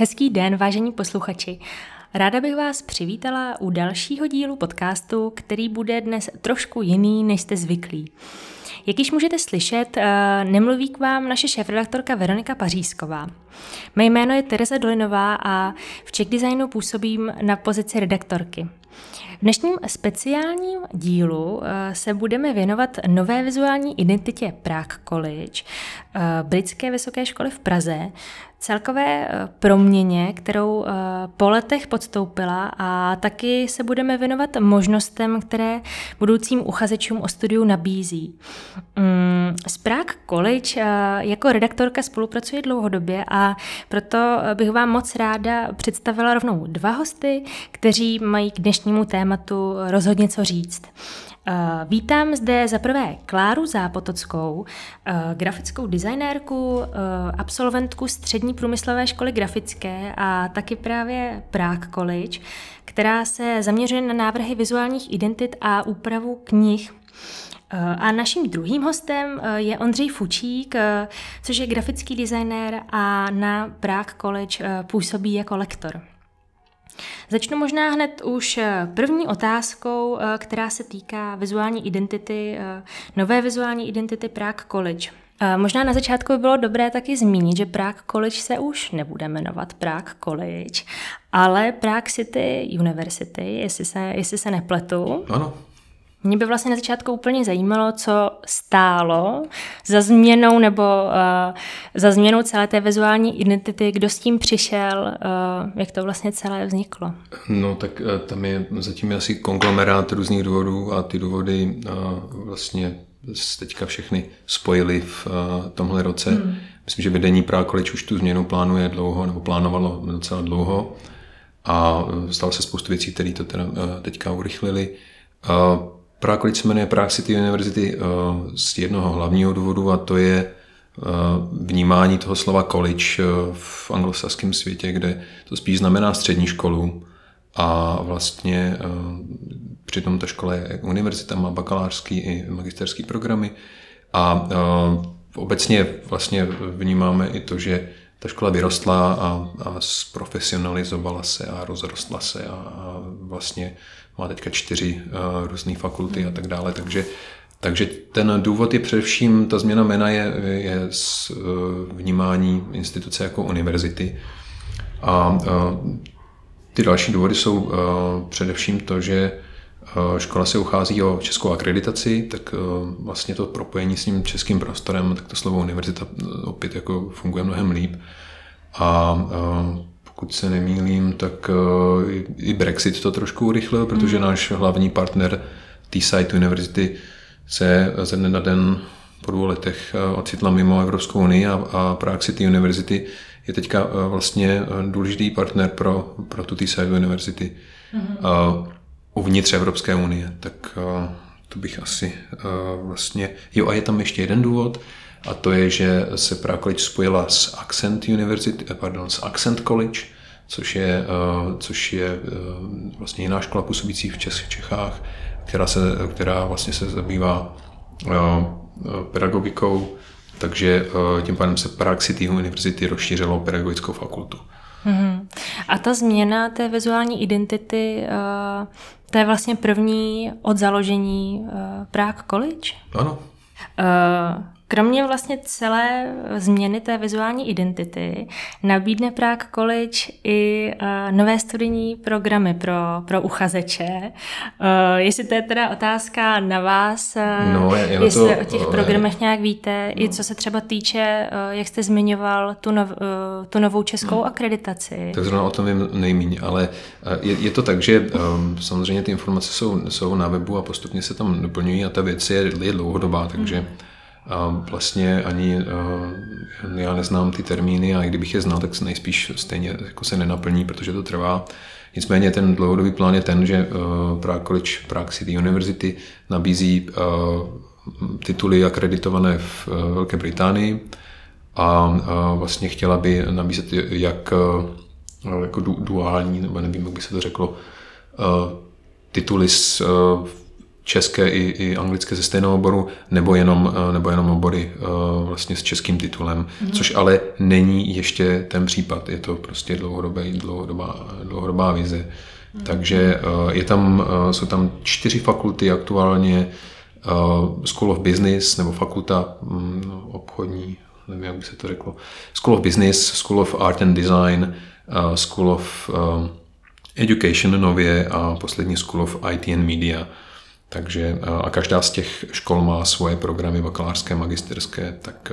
Hezký den, vážení posluchači. Ráda bych vás přivítala u dalšího dílu podcastu, který bude dnes trošku jiný, než jste zvyklí. Jak již můžete slyšet, eh, nemluví k vám naše šéfredaktorka Veronika Pařísková. Mé jméno je Teresa Dolinová a v Czech Designu působím na pozici redaktorky. V dnešním speciálním dílu eh, se budeme věnovat nové vizuální identitě Prague College, eh, britské vysoké školy v Praze, celkové eh, proměně, kterou po letech podstoupila a taky se budeme věnovat možnostem, které budoucím uchazečům o studiu nabízí. Mm, z Prague College jako redaktorka spolupracuje dlouhodobě a proto bych vám moc ráda představila rovnou dva hosty, kteří mají k dnešnímu tématu rozhodně co říct. Eh, vítám zde za prvé Kláru Zápotockou, eh, grafickou designérku, eh, absolventku střední průmyslové školy grafické a taky právě Prague College, která se zaměřuje na návrhy vizuálních identit a úpravu knih a naším druhým hostem je Ondřej Fučík, což je grafický designér a na Prague College působí jako lektor. Začnu možná hned už eh, první otázkou, eh, která se týká vizuální identity, eh, nové vizuální identity Prague College. Možná na začátku by bylo dobré taky zmínit, že Prague College se už nebude jmenovat Prague College, ale Prague City University, jestli se, jestli se nepletu. Ano, mě by vlastně na začátku úplně zajímalo, co stálo za změnou nebo uh, za změnou celé té vizuální identity, kdo s tím přišel, uh, jak to vlastně celé vzniklo. No tak uh, tam je zatím asi konglomerát různých důvodů a ty důvody uh, vlastně teďka všechny spojili v uh, tomhle roce. Hmm. Myslím, že vedení Prague College už tu změnu plánuje dlouho, nebo plánovalo docela dlouho a stalo se spoustu věcí, které to teda uh, teďka urychlili. Uh, Prague se jmenuje Prague City University uh, z jednoho hlavního důvodu a to je uh, vnímání toho slova college uh, v anglosaském světě, kde to spíš znamená střední školu a vlastně přitom ta škola je univerzita, má bakalářský i magisterský programy a obecně vlastně vnímáme i to, že ta škola vyrostla a, a zprofesionalizovala se a rozrostla se a, a vlastně má teďka čtyři uh, různé fakulty a tak dále, takže takže ten důvod je především, ta změna jména je, je z uh, vnímání instituce jako univerzity. A uh, ty další důvody jsou především to, že škola se uchází o českou akreditaci, tak uh, vlastně to propojení s tím českým prostorem, tak to slovo univerzita opět jako funguje mnohem líp. A pokud se nemýlím, tak eh, i Brexit to trošku urychlil, protože mm. náš hlavní partner T-Site University se ze dne na den po dvou letech eh, ocitla mimo Evropskou unii a, a Prague City University je teďka eh, vlastně důležitý partner pro, pro tu T-Site University mm-hmm. Uvnitř Evropské unie. Tak to bych asi vlastně... Jo a je tam ještě jeden důvod, a to je, že se Prague College spojila s Accent University, eh, pardon, s Accent College, což je, eh, což je eh, vlastně jiná škola působící v Čech, Čechách, která, se, která vlastně se zabývá pedagogikou, takže tím pádem se Prague City University rozšířilo pedagogickou fakultu. Mm-hmm. A ta změna té vizuální identity, to je vlastně první od založení Prague College? Ano. Kromě vlastně celé změny té vizuální identity nabídne Prague College i uh, nové studijní programy pro, pro uchazeče. Uh, jestli to je teda otázka na vás, uh, no, je, jestli to, o těch programech je, nějak víte, no. i co se třeba týče, uh, jak jste zmiňoval, tu, nov, tu novou českou no. akreditaci. Tak zrovna o tom vím nejméně, ale je, je to tak, že um, samozřejmě ty informace jsou, jsou na webu a postupně se tam doplňují a ta věc je, je dlouhodobá, takže hmm a vlastně ani eh, já neznám ty termíny a i kdybych je znal, tak se nejspíš stejně jako se nenaplní, protože to trvá. Nicméně ten dlouhodobý plán je ten, že eh, Prague College, Prague City University nabízí eh, tituly akreditované v Velké Británii a vlastně chtěla by nabízet jak jako duální, nebo nevím, jak by se to řeklo, tituly z české i, i anglické ze stejného oboru, nebo jenom, nebo jenom obory vlastně s českým titulem, mm. což ale není ještě ten případ. Je to prostě dlouhodobý, dlouhodobá, dlouhodobá vize. Mm. Takže je tam, jsou tam čtyři fakulty aktuálně, School of Business nebo fakulta mm, obchodní, nevím, jak by se to řeklo, School of Business, School of Art and Design, School of Education nově a poslední School of IT and Media. Takže a každá z těch škol má svoje programy bakalářské, magisterské, tak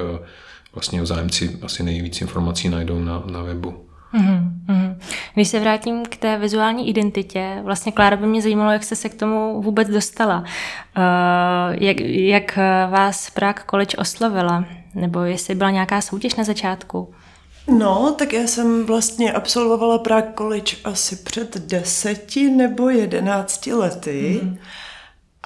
vlastně zájemci asi nejvíc informací najdou na, na webu. Mm-hmm. Když se vrátím k té vizuální identitě, vlastně Klára by mě zajímalo, jak jste se k tomu vůbec dostala. Uh, jak, jak vás Prague College oslovila? Nebo jestli byla nějaká soutěž na začátku? No, tak já jsem vlastně absolvovala Prague College asi před deseti nebo jedenácti lety. Mm.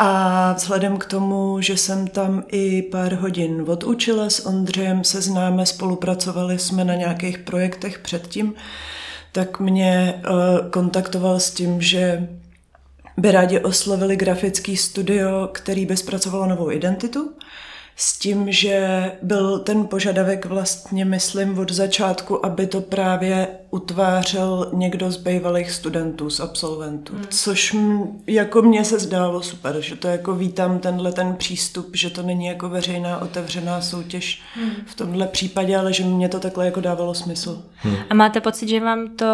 A vzhledem k tomu, že jsem tam i pár hodin odučila s Ondřejem, se známe, spolupracovali jsme na nějakých projektech předtím, tak mě uh, kontaktoval s tím, že by rádi oslovili grafický studio, který by zpracovalo novou identitu s tím, že byl ten požadavek vlastně, myslím, od začátku, aby to právě utvářel někdo z bývalých studentů, z absolventů, hmm. což m, jako mně se zdálo super, že to jako vítám tenhle ten přístup, že to není jako veřejná otevřená soutěž hmm. v tomhle případě, ale že mě to takhle jako dávalo smysl. Hmm. A máte pocit, že vám to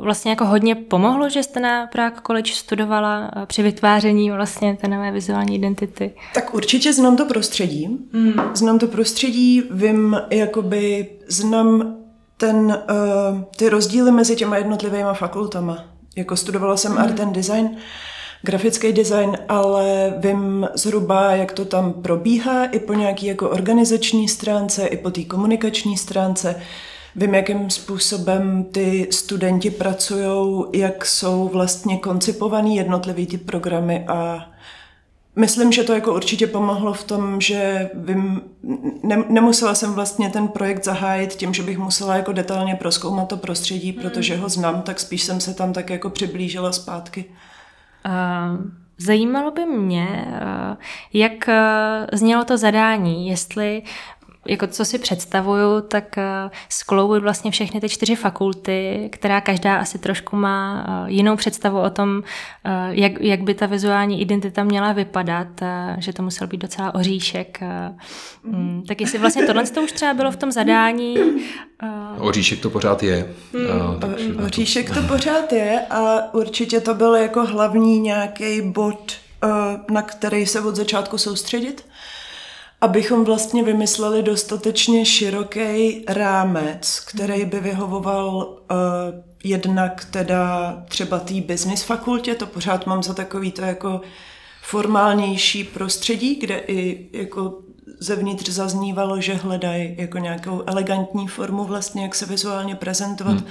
vlastně jako hodně pomohlo, že jste na Prague College studovala při vytváření vlastně té nové vizuální identity? Tak určitě znám to prostředí. Hmm. Znám to prostředí, vím, jakoby znám ten, uh, ty rozdíly mezi těma jednotlivými fakultama. Jako studovala jsem mm. art and design, grafický design, ale vím zhruba, jak to tam probíhá i po nějaký jako organizační stránce, i po té komunikační stránce. Vím, jakým způsobem ty studenti pracují, jak jsou vlastně koncipovaný jednotlivý ty programy a Myslím, že to jako určitě pomohlo v tom, že vím, ne, nemusela jsem vlastně ten projekt zahájit tím, že bych musela jako detailně proskoumat to prostředí, hmm. protože ho znám, tak spíš jsem se tam tak jako přiblížila zpátky. Uh, zajímalo by mě, uh, jak uh, znělo to zadání, jestli jako co si představuju, tak eh, skloubuji vlastně všechny ty čtyři fakulty, která každá asi trošku má eh, jinou představu o tom, eh, jak, jak by ta vizuální identita měla vypadat, že to musel být docela oříšek. Mm, tak jestli vlastně tohle to už třeba bylo v tom zadání. Oříšek to pořád je. Hmm. Oříšek to pořád je a určitě to byl jako hlavní nějaký bod, na který se od začátku soustředit abychom vlastně vymysleli dostatečně široký rámec, který by vyhovoval uh, jednak teda třeba té business fakultě, to pořád mám za takový to jako formálnější prostředí, kde i jako zevnitř zaznívalo, že hledají jako nějakou elegantní formu vlastně, jak se vizuálně prezentovat. Hmm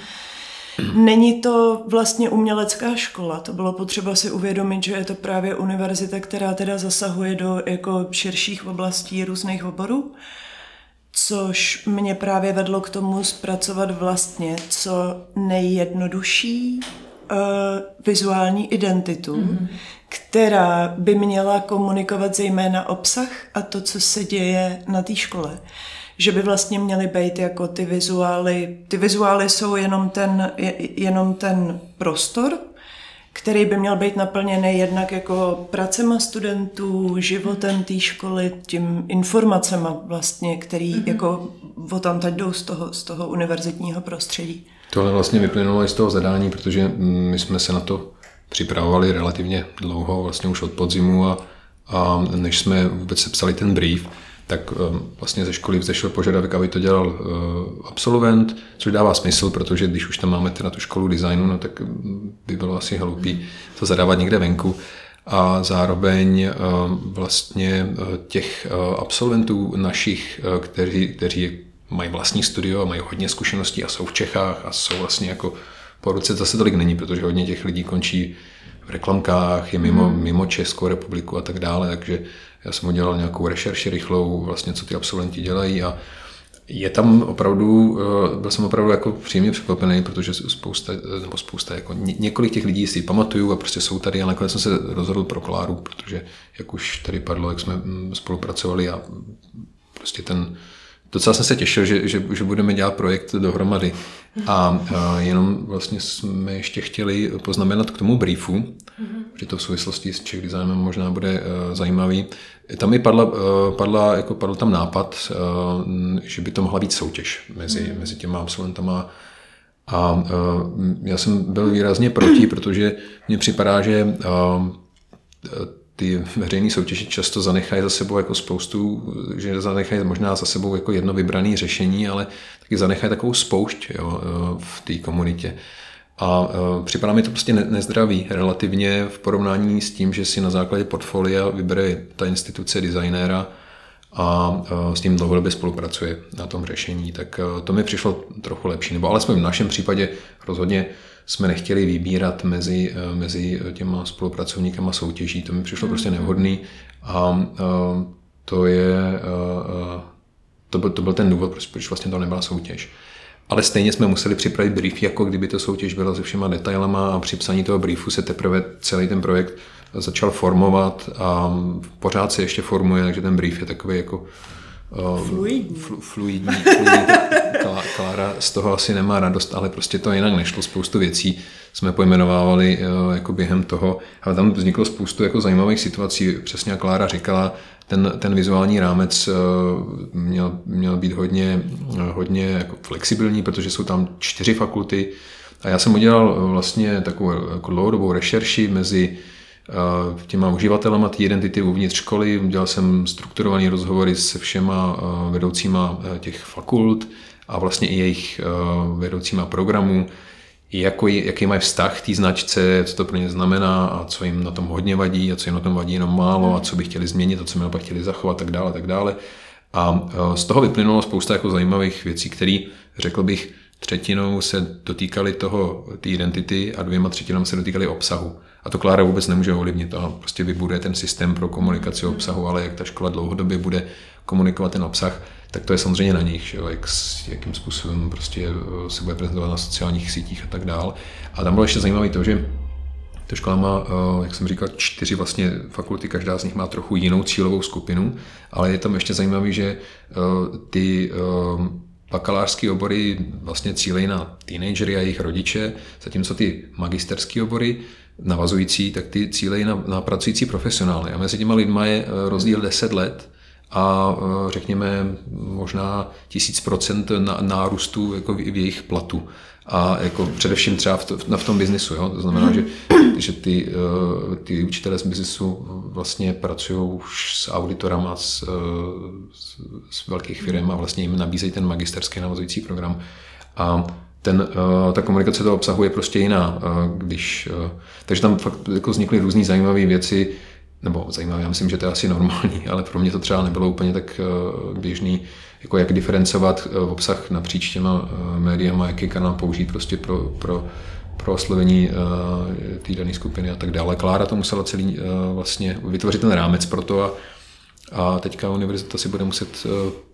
Není to vlastně umělecká škola, to bylo potřeba si uvědomit, že je to právě univerzita, která teda zasahuje do jako širších oblastí různých oborů, což mě právě vedlo k tomu zpracovat vlastně co nejjednodušší uh, vizuální identitu, mm-hmm. která by měla komunikovat zejména obsah a to, co se děje na té škole že by vlastně měly být jako ty vizuály. Ty vizuály jsou jenom ten, jenom ten prostor, který by měl být naplněný jednak jako pracema studentů, životem té školy, tím informacema vlastně, který mm-hmm. jako o tam teď jdou z toho, z toho univerzitního prostředí. Tohle vlastně vyplynulo i z toho zadání, protože my jsme se na to připravovali relativně dlouho, vlastně už od podzimu a, a než jsme vůbec sepsali ten brief, tak ehm, vlastně ze školy vzešel požadavek, aby to dělal eh, absolvent, což dává smysl, protože když už tam máme teda tu školu designu, no tak mm, by bylo asi hloupý to zadávat někde venku. A zároveň ehm, vlastně eh, těch eh, absolventů našich, kteří, kteří mají vlastní studio a mají hodně zkušeností a jsou v Čechách a jsou vlastně jako po ruce zase tolik není, protože hodně těch lidí končí v reklamkách, je mimo, hmm. mimo Českou republiku a tak dále, takže já jsem udělal nějakou rešerši rychlou, vlastně co ty absolventi dělají a, Je tam opravdu, eh, byl jsem opravdu jako příjemně překvapený, protože spousta, nebo spousta, jako několik těch lidí si pamatuju a prostě jsou tady, ale nakonec jsem se rozhodl pro Kláru, protože jak už tady padlo, jak jsme mm, spolupracovali a prostě ten, docela jsem se těšil, že, že, že budeme dělat projekt dohromady. A, a jenom vlastně jsme ještě chtěli poznamenat k tomu briefu, mm-hmm. že to v souvislosti s Czech designem možná bude uh, zajímavý. Tam mi padla, uh, padla, jako padl tam nápad, uh, že by to mohla být soutěž mezi, mm-hmm. mezi těma absolventama. A uh, já jsem byl výrazně proti, protože mně připadá, že uh, ty veřejné soutěže často zanechají za sebou jako spoustu, že zanechají možná za sebou jako jedno vybrané řešení, ale taky zanechají takovou spoušť jo, v té komunitě. A uh, připadá mi to prostě nezdravý relativně v porovnání s tím, že si na základě portfolia vybere ta instituce designéra a uh, s tím dlouhodobě spolupracuje na tom řešení. Tak to mi přišlo trochu lepší. Nebo alespoň v našem případě rozhodně jsme nechtěli vybírat mezi, eh, mezi těma spolupracovníkama soutěží. To mi přišlo prostě mhm. nevhodný a eh, to je eh, to byl, to byl ten důvod, proč vlastně to nebyla soutěž. Ale stejně jsme museli připravit brief, jako kdyby to soutěž byla se všema detailama a při psaní toho briefu se teprve celý ten projekt začal formovat a pořád se ještě formuje, takže ten brief je takový jako fluidní. Flu, fluidní, fluidní. Klára z toho asi nemá radost, ale prostě to jinak nešlo. Spoustu věcí jsme pojmenovávali eh, jako během toho, ale tam vzniklo spoustu jako zajímavých situací. Přesně jak Klára říkala, ten, ten vizuální rámec eh, měl, měl být hodně, hodně jako flexibilní, protože jsou tam čtyři fakulty. A já jsem udělal vlastně takovou jako dlouhodobou rešerši mezi těma uživatelama té identity uvnitř školy. Udělal jsem strukturovaný rozhovory se všema vedoucíma těch fakult a vlastně i jejich vedoucíma programů, jako, jaký mají vztah té značce, co to pro ně znamená a co jim na tom hodně vadí a co jim na tom vadí jenom málo a co by chtěli změnit a co by chtěli zachovat tak dále, tak dále. A z toho vyplynulo spousta jako zajímavých věcí, které, řekl bych, třetinou se dotýkaly toho, té identity a dvěma třetinami se dotýkaly obsahu. A to Klára vůbec nemůže ovlivnit. A prostě vybuduje ten systém pro komunikaci obsahu, ale jak ta škola dlouhodobě bude komunikovat ten obsah, tak to je samozřejmě na nich, že jo, jak, jakým způsobem prostě eh, se bude prezentovat na sociálních sítích a tak dál. A tam bylo ještě zajímavé to, že ta škola má, eh, jak jsem říkal, čtyři vlastně fakulty, každá z nich má trochu jinou cílovou skupinu, ale je tam ještě zajímavé, že eh, ty bakalářské obory vlastně cílejí na teenagery a jejich rodiče, zatímco ty magisterské obory navazující, tak ty cílejí na, na pracující profesionály. A mezi těma lidma je eh, rozdíl 10 let a eh, řekněme možná tisíc procent nárůstu jako v, v jejich platu. A jako především třeba v, to, v tom biznisu. Jo? To znamená, že, že ty, eh, ty učitelé z biznisu vlastně pracují už s auditorama z, z, z velkých firm a vlastně jim nabízejí ten magisterský navazující program. A ten, ta komunikace toho obsahu je prostě jiná. Když, takže tam fakt jako vznikly různé zajímavé věci, nebo zajímavé, já myslím, že to je asi normální, ale pro mě to třeba nebylo úplně tak běžný, jako jak diferencovat obsah napříč těma médiama, jaký kanál použít prostě pro, pro, pro oslovení té dané skupiny a tak dále. Klára to musela celý vlastně vytvořit ten rámec pro to a, a teďka univerzita si bude muset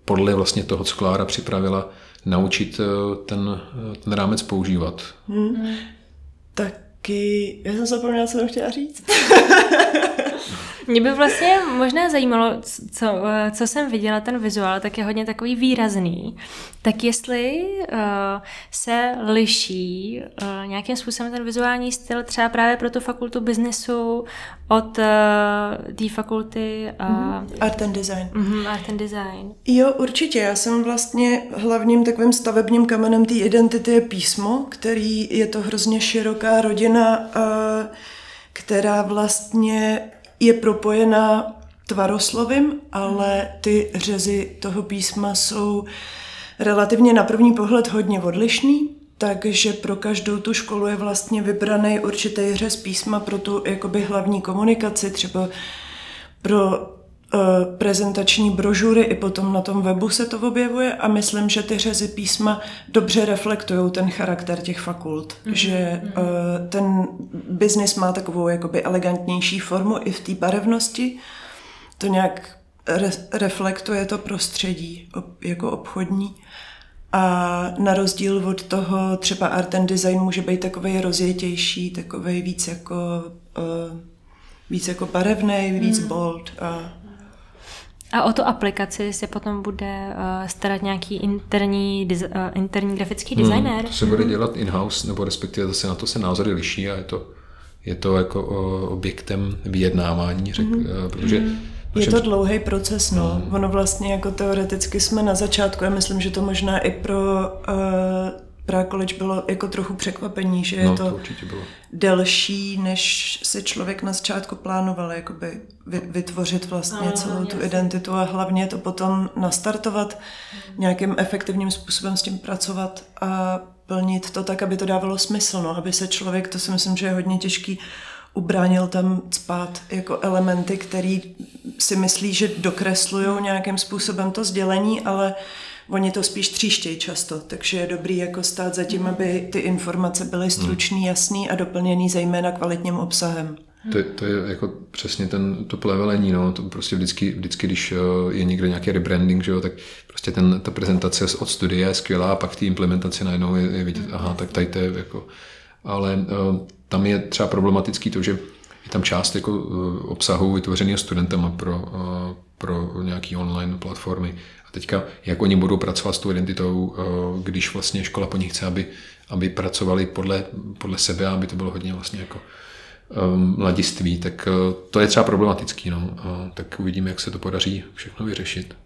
podle vlastně toho, co Klára připravila, naučit eh, ten, eh, ten rámec používat. Hmm. Taky, já jsem zapomněla, co jsem chtěla říct. Mě by vlastně možná zajímalo, co, co jsem viděla, ten vizuál, tak je hodně takový výrazný. Tak jestli uh, se liší uh, nějakým způsobem ten vizuální styl třeba právě pro tu fakultu biznesu od uh, té fakulty uh, mm-hmm. Art and Design. Mm-hmm, art and Design. Jo, určitě. Já jsem vlastně hlavním takovým stavebním kamenem té identity je písmo, který je to hrozně široká rodina, uh, která vlastně je propojená tvaroslovím, ale ty řezy toho písma jsou relativně na první pohled hodně odlišný, takže pro každou tu školu je vlastně vybraný určitý řez písma pro tu jakoby hlavní komunikaci, třeba pro prezentační brožury, i potom na tom webu se to objevuje a myslím, že ty řezy písma dobře reflektují ten charakter těch fakult, mm-hmm. že uh, ten biznis má takovou jakoby elegantnější formu i v té barevnosti, to nějak re, reflektuje to prostředí jako obchodní. A na rozdíl od toho třeba art and design může být takový rozjetější, takový víc jako, uh, víc jako barevný, víc mm. bold. A, a o tu aplikaci se potom bude uh, starat nějaký interní, uh, interní grafický hmm, designer? Hmm, to se bude dělat in-house, nebo respektive zase na to se názory liší a je to, je to jako uh, objektem vyjednávání, řek, hmm. uh, protože hmm je to dlouhý proces, no. Ono vlastně jako teoreticky jsme na začátku, já myslím, že to možná i pro uh, Prague College bylo jako trochu překvapení, že no, je to, to bylo. delší, než si člověk na začátku plánoval, jakoby vytvořit vlastně no, celou tu identitu a hlavně to potom nastartovat, nějakým efektivním způsobem s tím pracovat a plnit to tak, aby to dávalo smysl, no, aby se člověk, to si myslím, že je hodně těžký, ubránil tam spát jako elementy, který si myslí, že dokreslují nějakým způsobem to sdělení, ale oni to spíš tříštějí často, takže je dobrý jako stát za tím, aby ty informace byly stručný, jasný a doplněný zejména kvalitním obsahem. To, je, to je jako přesně ten, to plevelení, no, to prostě vždycky, vždycky, když eh, je někde nějaký rebranding, že jo, tak prostě ten, ta prezentace od studie je skvělá a pak ty implementace najednou je, je vidět, aha, tak tady to je jako, ale uh, tam je třeba problematický to, že je tam část jako uh, obsahu vytvořeného studentama pro, pro nějaký online platformy. A teďka, jak oni budou pracovat s tou identitou, uh, když vlastně škola po nich chce, aby, aby pracovali podle, podle sebe, aby to bylo hodně vlastně jako um, mladiství, tak to je třeba problematický. No. Tak uvidíme, jak se to podaří všechno vyřešit.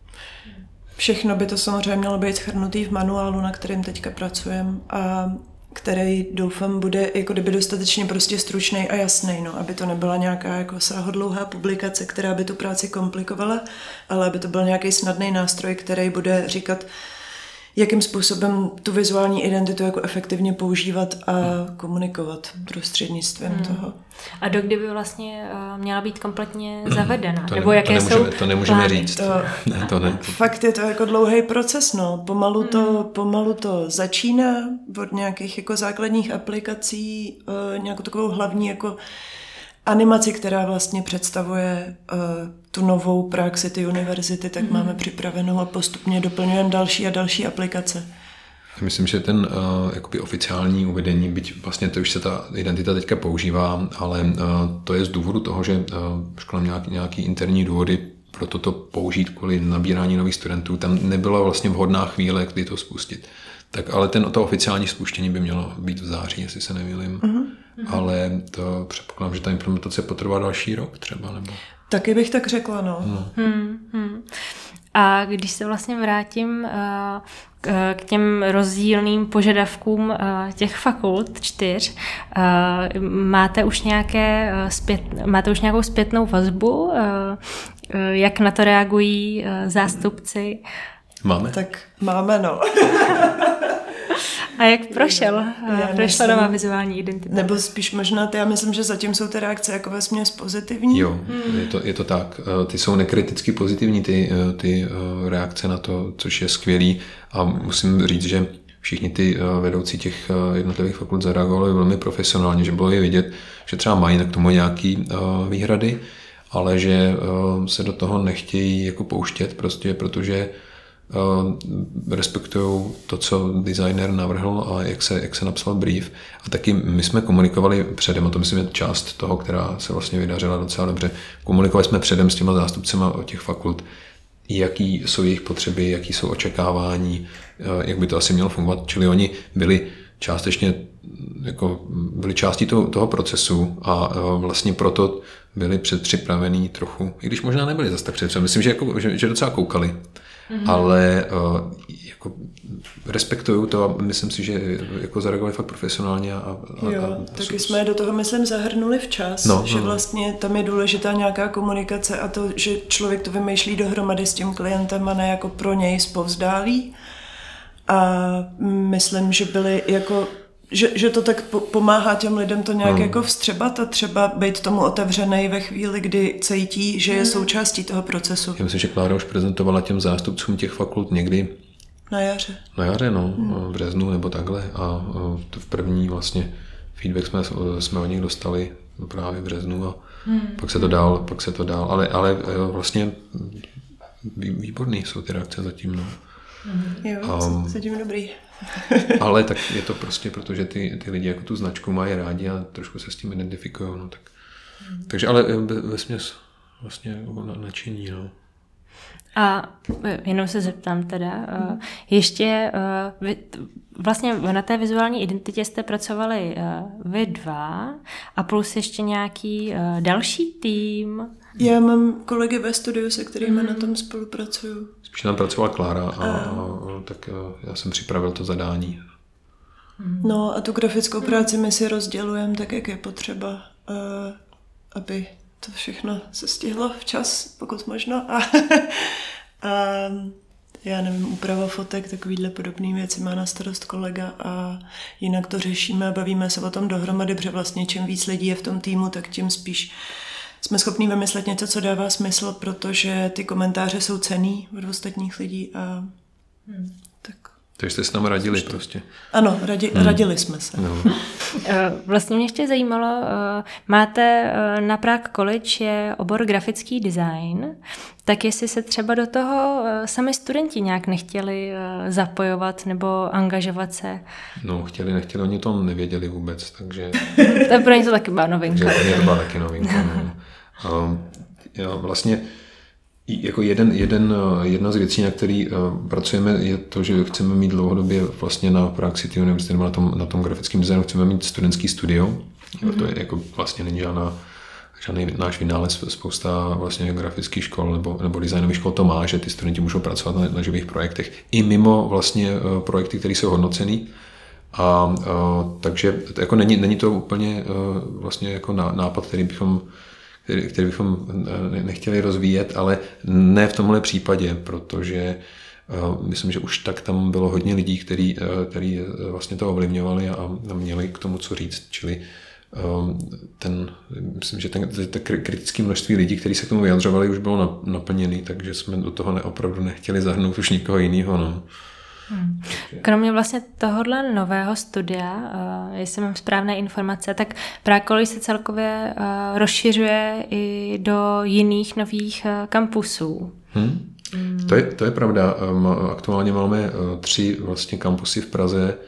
Všechno by to samozřejmě mělo být schrnutý v manuálu, na kterém teďka pracujeme. A který doufám bude jako kdyby dostatečně prostě stručný a jasný, no, aby to nebyla nějaká jako sáhodlouhá publikace, která by tu práci komplikovala, ale aby to byl nějaký snadný nástroj, který bude říkat, jakým způsobem tu vizuální identitu jako efektivně používat a komunikovat prostřednictvím hmm. toho. A do kdy by vlastně uh, měla být kompletně zavedena? To Nebo ne, jaké to nemůžeme, jsou To nemůžeme plány? říct. To, ne, to ne. Fakt je to jako dlouhý proces, no. Pomalu, hmm. to, pomalu to začíná od nějakých jako základních aplikací, uh, nějakou takovou hlavní jako animaci, která vlastně představuje uh, tu novou praxi ty univerzity, tak mm-hmm. máme připravenou a postupně doplňujeme další a další aplikace. Myslím, že ten uh, jakoby oficiální uvedení, byť vlastně to už se ta identita teďka používá, ale uh, to je z důvodu toho, že uh, škola nějaký, nějaký interní důvody pro toto použít kvůli nabírání nových studentů, tam nebyla vlastně vhodná chvíle, kdy to spustit. Tak ale ten, to oficiální spuštění by mělo být v září, jestli se nemýlím. Uh-huh. Ale to předpokládám, že ta implementace potrvá další rok třeba, nebo... Taky bych tak řekla, no. no. Hmm, hmm. A když se vlastně vrátím uh, k těm rozdílným požadavkům uh, těch fakult čtyř, máte už nějaké zpět, máte už nějakou zpětnou vazbu, jak na to reagují zástupci? Máme. Tak máme, no. A jak prošel? Nová vizuální identita? Nebo spíš možná ty, já myslím, že zatím jsou ty reakce jako ve směs pozitivní. Jo, hmm. je, to, je to tak. Eh, ty jsou nekriticky pozitivní, ty, eh, ty eh, reakce na to, což je skvělý. A musím říct, že všichni ty vedoucí těch jednotlivých fakult zareagovali velmi profesionálně, že bylo je vidět, že třeba mají k tomu nějaký výhrady, ale že se do toho nechtějí jako pouštět, prostě protože respektují to, co designer navrhl a jak se, jak se napsal brief. A taky my jsme komunikovali předem, a to myslím je část toho, která se vlastně vydařila docela dobře. Komunikovali jsme předem s těma zástupcema od těch fakult, jaký jsou jejich potřeby, jaký jsou očekávání, jak by to asi mělo fungovat. Čili oni byli částečně jako byli částí toho, toho procesu a vlastně proto byli předpřipravení trochu, i když možná nebyli zase tak předpřipravení. Myslím, že, jako, že, že docela koukali mm-hmm. ale uh, jako respektuju to a myslím si, že jako zareagovali fakt profesionálně. A, a, jo, a, taky jsme je do toho, myslím, zahrnuli včas, no, že no. vlastně tam je důležitá nějaká komunikace a to, že člověk to vymýšlí dohromady s tím klientem a ne jako pro něj zpovzdálí. A myslím, že byli jako že, že to tak pomáhá těm lidem to nějak hmm. jako vstřebat a třeba být tomu otevřený ve chvíli, kdy cítí, že je hmm. součástí toho procesu. Já myslím, že Klára už prezentovala těm zástupcům těch fakult někdy na jaře. Na jaře, no, hmm. v březnu nebo takhle a v první vlastně feedback jsme, jsme od nich dostali právě v březnu a hmm. pak se to dál, pak se to dál, ale, ale vlastně výborný jsou ty reakce zatím. No. Jo, um, zatím dobrý. ale tak je to prostě, protože ty, ty lidi jako tu značku mají rádi a trošku se s tím identifikují. No, tak. Takže ale ve směs vlastně na, nadšení. No. A jenom se zeptám teda, mm. ještě vy, vlastně na té vizuální identitě jste pracovali vy dva a plus ještě nějaký další tým. Já mám kolegy ve studiu, se kterými mm. na tom spolupracuju. Spíš tam pracovala Klára a, a, a tak já jsem připravil to zadání. No a tu grafickou práci my si rozdělujeme tak, jak je potřeba, aby to všechno se stihlo včas, pokud možno. A, a já nevím, úprava fotek, takovýhle podobné věci má na starost kolega a jinak to řešíme, bavíme se o tom dohromady, protože vlastně čím víc lidí je v tom týmu, tak tím spíš jsme schopni vymyslet něco, co dává smysl, protože ty komentáře jsou cený od ostatních lidí a hmm. Takže jste s námi radili prostě. Ano, radi, hmm. radili jsme se. No. Eh, vlastně mě ještě zajímalo, eh, máte eh, na Prague College je obor grafický design, tak jestli se třeba do toho sami studenti nějak nechtěli zapojovat nebo angažovat se? No, chtěli, nechtěli, oni to nevěděli vůbec, takže... to je pro ně to taky byla novinka. Takže to byla taky novinka, no. Jo, vlastně jako jeden, jeden, jedna z věcí, na který uh, pracujeme, je to, že chceme mít dlouhodobě vlastně na Prague City University nebo na tom, na tom grafickém designu chceme mít studentský studio. Mm-hmm. To je jako vlastně není žádná žádný náš vynález, spousta vlastně grafických škol nebo, nebo designových škol to má, že ty studenti můžou pracovat na, na živých projektech i mimo vlastně uh, projekty, které jsou hodnocený. A uh, takže jako není, není to úplně vlastně jako nápad, který bychom který, bychom eh, nechtěli rozvíjet, ale ne v tomhle případě, protože eh, myslím, že už tak tam bylo hodně lidí, který, eh, který vlastně to ovlivňovali a měli k tomu co říct, čili ten, myslím, že ten, ten kritické množství lidí, kteří se k tomu vyjadřovali, už bylo naplněný, takže jsme do toho neopravdu nechtěli zahrnout už nikoho jiného. No. Hmm. Kromě vlastně tohohle nového studia, uh, jestli mám správné informace, tak Prákolí se celkově uh, rozšiřuje i do jiných nových uh, kampusů. Hmm. Hmm. To, je, to je pravda. Um, aktuálně máme uh, tři vlastně kampusy v Praze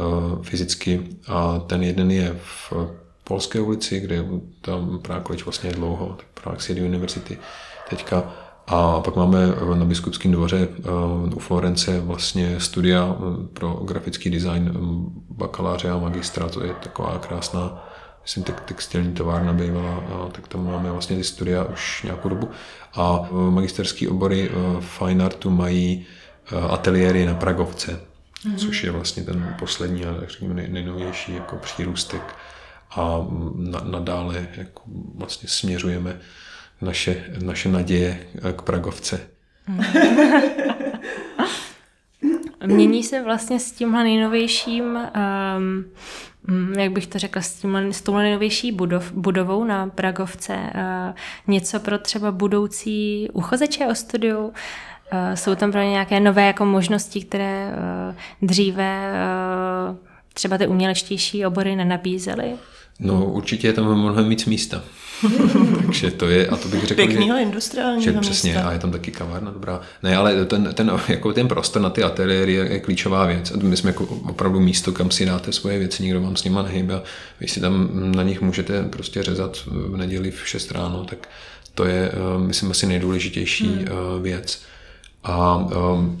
uh, fyzicky a ten jeden je v Polské ulici, kde tam Prákolič vlastně je dlouho, Prague City University teďka a pak máme na Biskupském dvoře eh, u Florence vlastně studia eh, pro grafický design eh, bakaláře a magistra, to je taková krásná myslím, tak textilní továrna bývala, tak tam máme vlastně ty studia už nějakou dobu. A magisterský obory Fine Artu mají ateliéry na Pragovce, mm-hmm. což je vlastně ten poslední a řekněme nejnovější jako přírůstek. A mm, nadále jako vlastně směřujeme naše, naše naděje k Pragovce. Mění se vlastně s tímhle nejnovějším, um, jak bych to řekla, s, tímhle, s touhle nejnovější budov, budovou na Pragovce uh, něco pro třeba budoucí uchazeče o studiu? Uh, jsou tam pro ně nějaké nové jako možnosti, které uh, dříve uh, třeba ty umělečtější obory nenabízely? No určitě je tam mnohem víc místa. Takže to je, a to bych řekl, Pěknýho že, industriálního že přesně, místa. a je tam taky kavárna dobrá. Ne, ale ten, ten, jako ten prostor na ty ateliéry je, je klíčová věc. A my jsme jako opravdu místo, kam si dáte svoje věci, nikdo vám s nima nehybe a vy si tam na nich můžete prostě řezat v neděli v 6 ráno, tak to je, eh, myslím, asi nejdůležitější hmm. Eh, věc. A eh,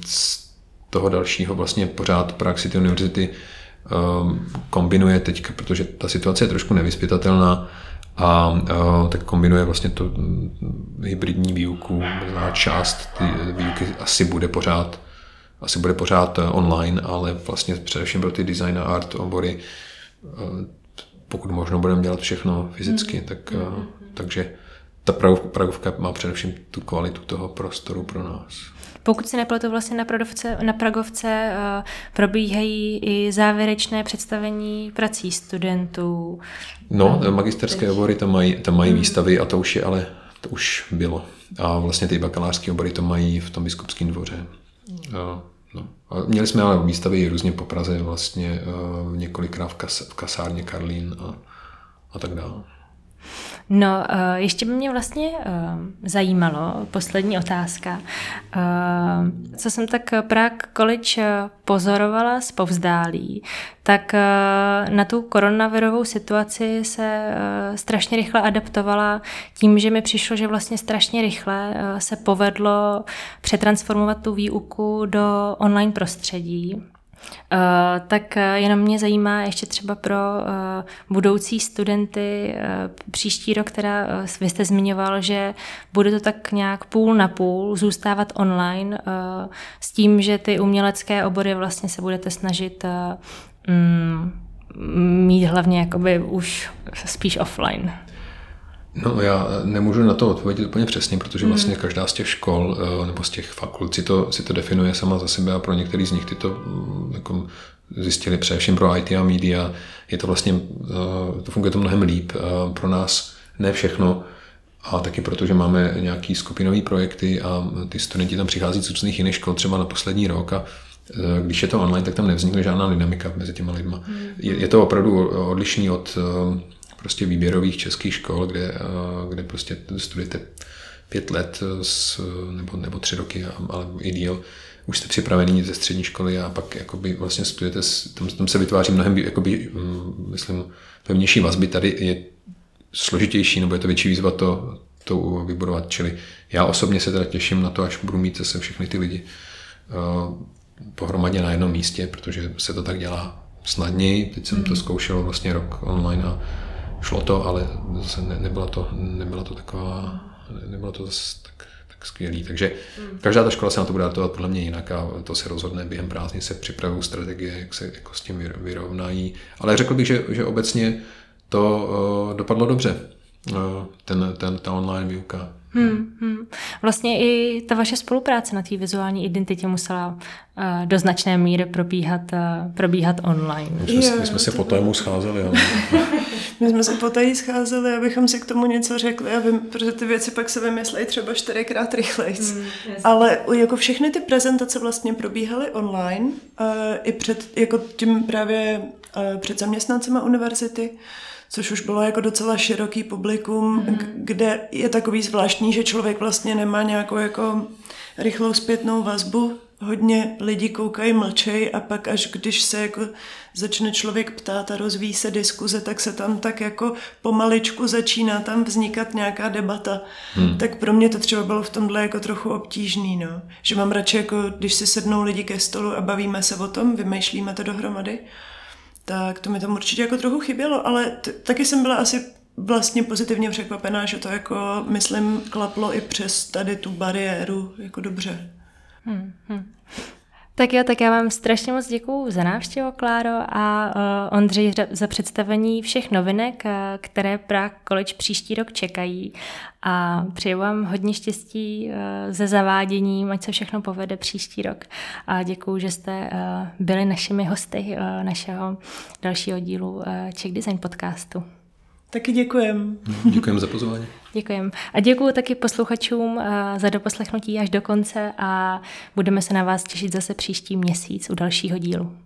z toho dalšího vlastně pořád Prague City University kombinuje teď, protože ta situace je trošku nevyspytatelná, a uh, tak kombinuje vlastně to mm, hybridní výuku, znamená část ty výuky asi bude pořád asi bude pořád eh, online, ale vlastně především pro ty design a art obory uh, pokud možno budeme dělat všechno fyzicky, mm. tak, uh, takže ta Pragovka má především tu kvalitu toho prostoru pro nás. Pokud si nepletu, vlastně na, Pradovce, na Pragovce uh, probíhají i závěrečné představení prací studentů. No, magisterské obory tam mají, tam mají hmm. výstavy a to už je, ale to už bylo. A vlastně ty bakalářské obory to mají v tom biskupském dvoře. Uh, no. A měli jsme ale výstavy různě po Praze, vlastně několikrát v, kas, v kasárně Karlín a, a tak dále. No, eh, ještě by mě vlastně eh, zajímalo, poslední otázka, eh, co jsem tak Prague College pozorovala z povzdálí, tak na tu koronavirovou situaci se strašně rychle adaptovala tím, že mi přišlo, že vlastně strašně rychle se povedlo přetransformovat tu výuku do online prostředí. Uh, tak eh, jenom mě zajímá ještě třeba pro uh, budoucí studenty uh, příští rok, teda vy jste zmiňoval, že bude to tak nějak půl na půl zůstávat online s tím, že ty umělecké obory vlastně se budete snažit um, mít hlavně jakoby už spíš offline. No já nemůžu na to odpovědět úplně přesně, protože vlastně hmm. každá z těch škol eh, nebo z těch fakult si to, si to definuje sama za sebe a pro některý z nich ty to mm, jako zjistili především pro IT a media. Je to vlastně, eh, to funguje to mnohem líp. Eh, pro nás ne všechno, a taky proto, že máme nějaký skupinové projekty a ty studenti tam přichází z různých jiných škol třeba na poslední rok a když je to online, tak tam nevznikne žádná dynamika mezi těma lidma. Hmm. Je, je to opravdu odlišný od prostě výběrových českých škol, kde, eh, kde prostě studujete pět let s, nebo, nebo tři roky, ale i díl, už jste připravený ze střední školy a pak jakoby vlastně studujete, tam, tam se vytváří mnohem, jakoby, mm, myslím, pevnější vazby. Tady je složitější, nebo je to větší výzva to, to vybudovat. Čili já osobně se teda těším na to, až budu mít zase všechny ty lidi uh, pohromadě na jednom místě, protože se to tak dělá snadněji. Teď jsem to hmm. zkoušel vlastně rok online a šlo to, ale zase ne, nebyla, to, nebyla to taková, nebylo to zase tak, tak skvělý. Takže hmm. každá ta škola se na to bude adaptovat podle mě jinak a to se rozhodne během prázdnin se připravují strategie, jak se jako s tím vyrovnají. Ale řekl bych, že, že obecně to uh, dopadlo dobře, uh, ten, ten, ta online výuka. Hmm, hmm. Vlastně i ta vaše spolupráce na té vizuální identitě musela uh, do značné míry probíhat, uh, probíhat online. My jsme, jo, my jsme se po tému scházeli. Ale... my jsme se po scházeli, abychom si k tomu něco řekli, a protože ty věci pak se vymyslejí třeba čtyřikrát rychleji. Hmm, ale jako všechny ty prezentace vlastně probíhaly online, uh, i před jako tím právě uh, před zaměstnancema univerzity což už bylo jako docela široký publikum, mm. kde je takový zvláštní, že člověk vlastně nemá nějakou jako rychlou zpětnou vazbu. Hodně lidí koukají, mlčej a pak až když se jako začne člověk ptát a rozvíjí se diskuze, tak se tam tak jako pomaličku začíná tam vznikat nějaká debata. Hmm. Tak pro mě to třeba bylo v tomhle jako trochu obtížný, no. Že mám radši jako, když si sednou lidi ke stolu a bavíme se o tom, vymýšlíme to dohromady, tak to mi tam určitě jako trochu chybělo, ale t- taky jsem byla asi vlastně pozitivně překvapená, že to jako, myslím, klaplo i přes tady tu bariéru jako dobře. Hmm, hmm. Tak jo, tak já vám strašně moc děkuju za návštěvu, Kláro, a uh, Ondřej za představení všech novinek, uh, které Prague College příští rok čekají. A přeju vám hodně štěstí uh, se zaváděním, ať se všechno povede příští rok. A děkuju, že jste uh, byli našimi hosty uh, našeho dalšího dílu uh, Czech Design podcastu. Taky děkujem. Děkujem za pozvání. Děkujem. A děkuji taky posluchačům eh, za doposlechnutí až do konce a budeme se na vás těšit zase příští měsíc u dalšího dílu.